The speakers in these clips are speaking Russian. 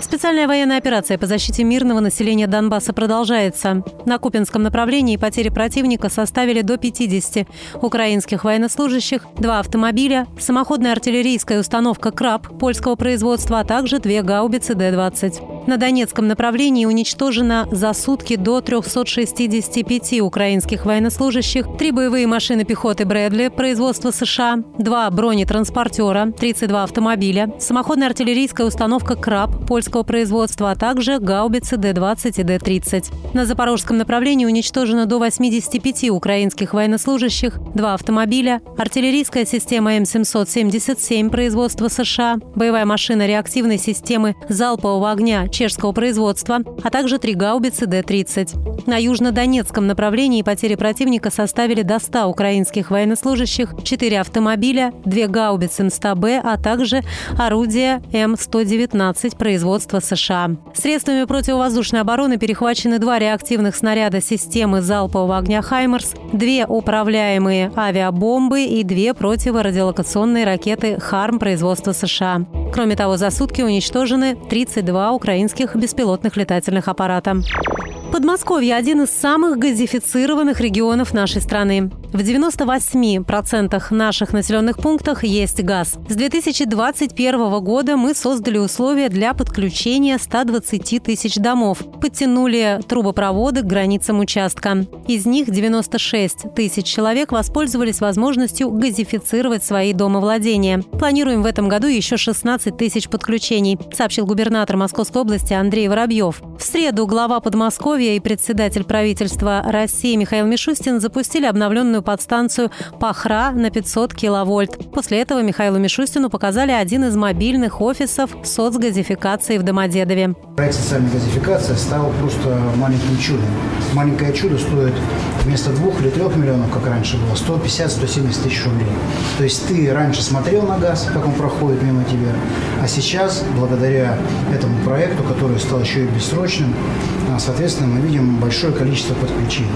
Специальная военная операция по защите мирного населения Донбасса продолжается. На Купинском направлении потери противника составили до 50 украинских военнослужащих, два автомобиля, самоходная артиллерийская установка «Краб» польского производства, а также две гаубицы Д-20. На Донецком направлении уничтожено за сутки до 365 украинских военнослужащих, три боевые машины пехоты «Брэдли» производства США, два бронетранспортера, 32 автомобиля, самоходная артиллерийская установка «Краб» польского производства, а также гаубицы Д-20 и Д-30. На запорожском направлении уничтожено до 85 украинских военнослужащих, два автомобиля, артиллерийская система М777 производства США, боевая машина реактивной системы залпового огня чешского производства, а также три гаубицы Д-30. На южнодонецком направлении потери противника составили до 100 украинских военнослужащих, 4 автомобиля, 2 гаубицы М100Б, а также орудия М119 производства производства США. Средствами противовоздушной обороны перехвачены два реактивных снаряда системы залпового огня «Хаймерс», две управляемые авиабомбы и две противорадиолокационные ракеты «Харм» производства США. Кроме того, за сутки уничтожены 32 украинских беспилотных летательных аппарата. Подмосковье – один из самых газифицированных регионов нашей страны. В 98% наших населенных пунктах есть газ. С 2021 года мы создали условия для подключения 120 тысяч домов, подтянули трубопроводы к границам участка. Из них 96 тысяч человек воспользовались возможностью газифицировать свои домовладения. Планируем в этом году еще 16 тысяч подключений, сообщил губернатор Московской области Андрей Воробьев. В среду глава Подмосковья и председатель правительства России Михаил Мишустин запустили обновленную атомную подстанцию Пахра на 500 киловольт. После этого Михаилу Мишустину показали один из мобильных офисов соцгазификации в Домодедове. Проект социальной газификации стал просто маленьким чудом. Маленькое чудо стоит вместо двух или трех миллионов, как раньше было, 150-170 тысяч рублей. То есть ты раньше смотрел на газ, как он проходит мимо тебя, а сейчас, благодаря этому проекту, который стал еще и бессрочным, соответственно, мы видим большое количество подключений.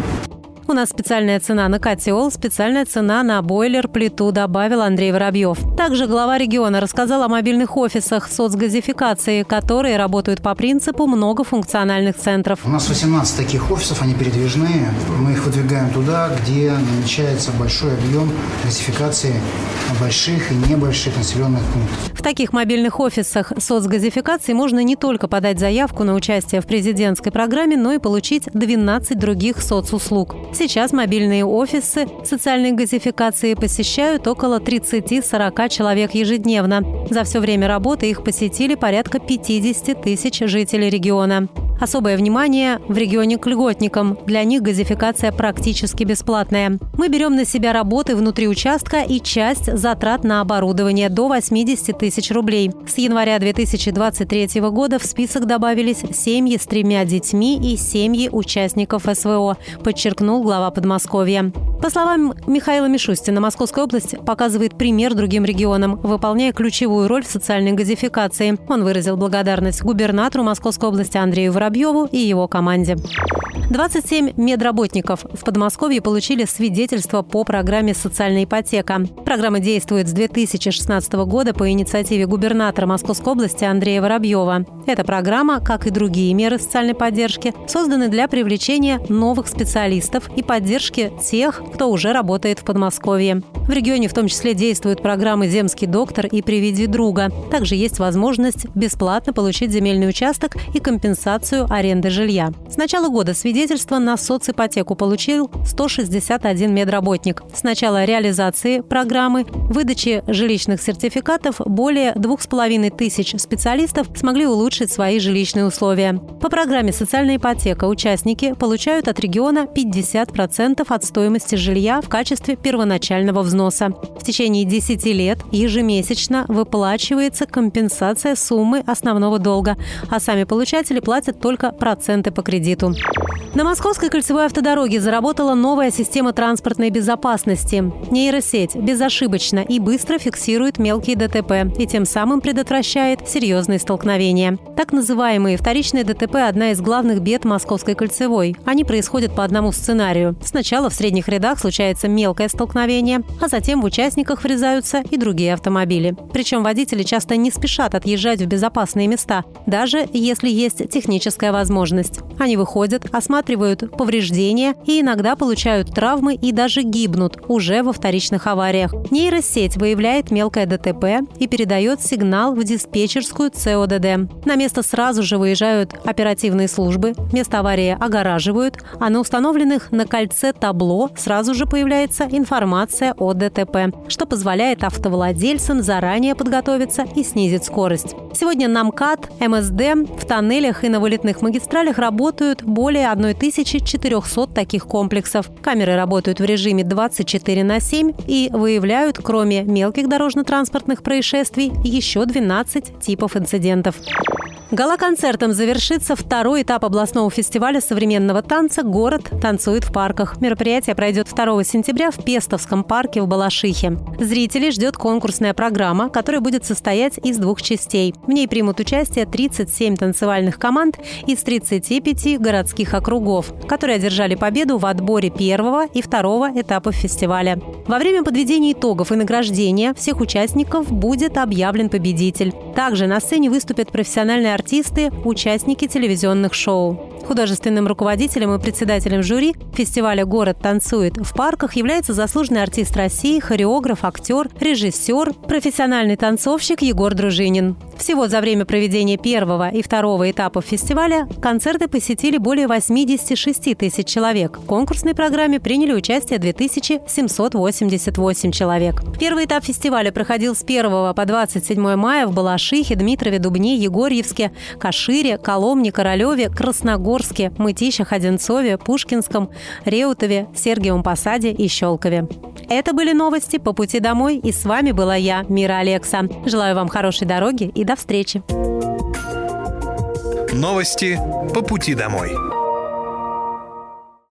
У нас специальная цена на котел, специальная цена на бойлер, плиту, добавил Андрей Воробьев. Также глава региона рассказал о мобильных офисах соцгазификации, которые работают по принципу многофункциональных центров. У нас 18 таких офисов, они передвижные. Мы их выдвигаем туда, где намечается большой объем газификации больших и небольших населенных пунктов. В таких мобильных офисах соцгазификации можно не только подать заявку на участие в президентской программе, но и получить 12 других соцуслуг. Сейчас мобильные офисы социальной газификации посещают около 30-40 человек ежедневно. За все время работы их посетили порядка 50 тысяч жителей региона. Особое внимание в регионе к льготникам. Для них газификация практически бесплатная. Мы берем на себя работы внутри участка и часть затрат на оборудование до 80 тысяч рублей. С января 2023 года в список добавились семьи с тремя детьми и семьи участников СВО, подчеркнул глава Подмосковья. По словам Михаила Мишустина, Московская область показывает пример другим регионам, выполняя ключевую роль в социальной газификации. Он выразил благодарность губернатору Московской области Андрею Воробьеву и его команде. 27 медработников в Подмосковье получили свидетельство по программе «Социальная ипотека». Программа действует с 2016 года по инициативе губернатора Московской области Андрея Воробьева. Эта программа, как и другие меры социальной поддержки, созданы для привлечения новых специалистов и поддержки тех, кто уже работает в Подмосковье. В регионе в том числе действуют программы «Земский доктор» и «Приведи друга». Также есть возможность бесплатно получить земельный участок и компенсацию аренды жилья. С начала года свидетельство на соципотеку получил 161 медработник. С начала реализации программы выдачи жилищных сертификатов более 2,5 тысяч специалистов смогли улучшить свои жилищные условия. По программе «Социальная ипотека» участники получают от региона 50% от стоимости жилья в качестве первоначального взноса. В течение 10 лет ежемесячно выплачивается компенсация суммы основного долга, а сами получатели платят только проценты по кредиту. На Московской кольцевой автодороге заработала новая система транспортной безопасности. Нейросеть безошибочно и быстро фиксирует мелкие ДТП и тем самым предотвращает серьезные столкновения. Так называемые вторичные ДТП – одна из главных бед Московской кольцевой. Они происходят по одному сценарию. Сначала в средних рядах случается мелкое столкновение, а затем в участниках врезаются и другие автомобили. Причем водители часто не спешат отъезжать в безопасные места, даже если есть техническая возможность. Они выходят, осматривают повреждения и иногда получают травмы и даже гибнут уже во вторичных авариях. Нейросеть выявляет мелкое ДТП и передает сигнал в диспетчерскую ЦОДД. На место сразу же выезжают оперативные службы, место аварии огораживают, а на установленных на кольце табло сразу же появляется информация о ДТП, что позволяет автовладельцам заранее подготовиться и снизить скорость. Сегодня на МКАД, МСД в тоннелях и на вылетных магистралях работают более 1 1400 таких комплексов. Камеры работают в режиме 24 на 7 и выявляют, кроме мелких дорожно-транспортных происшествий, еще 12 типов инцидентов. Гала-концертом завершится второй этап областного фестиваля современного танца «Город танцует в парках». Мероприятие пройдет 2 сентября в Пестовском парке в Балашихе. Зрителей ждет конкурсная программа, которая будет состоять из двух частей. В ней примут участие 37 танцевальных команд из 35 городских округов, которые одержали победу в отборе первого и второго этапов фестиваля. Во время подведения итогов и награждения всех участников будет объявлен победитель. Также на сцене выступят профессиональные артисты, участники телевизионных шоу. Художественным руководителем и председателем жюри фестиваля «Город танцует» в парках является заслуженный артист России, хореограф, актер, режиссер, профессиональный танцовщик Егор Дружинин. Всего за время проведения первого и второго этапов фестиваля концерты посетили более 86 тысяч человек. В конкурсной программе приняли участие 2788 человек. Первый этап фестиваля проходил с 1 по 27 мая в Балашихе, Дмитрове, Дубне, Егорьевске, Кашире, Коломне, Королеве, Красногорске, Орске, Мытищах, Одинцове, Пушкинском, Реутове, Сергиевом Посаде и Щелкове. Это были новости по пути домой, и с вами была я, Мира Алекса. Желаю вам хорошей дороги и до встречи. Новости по пути домой.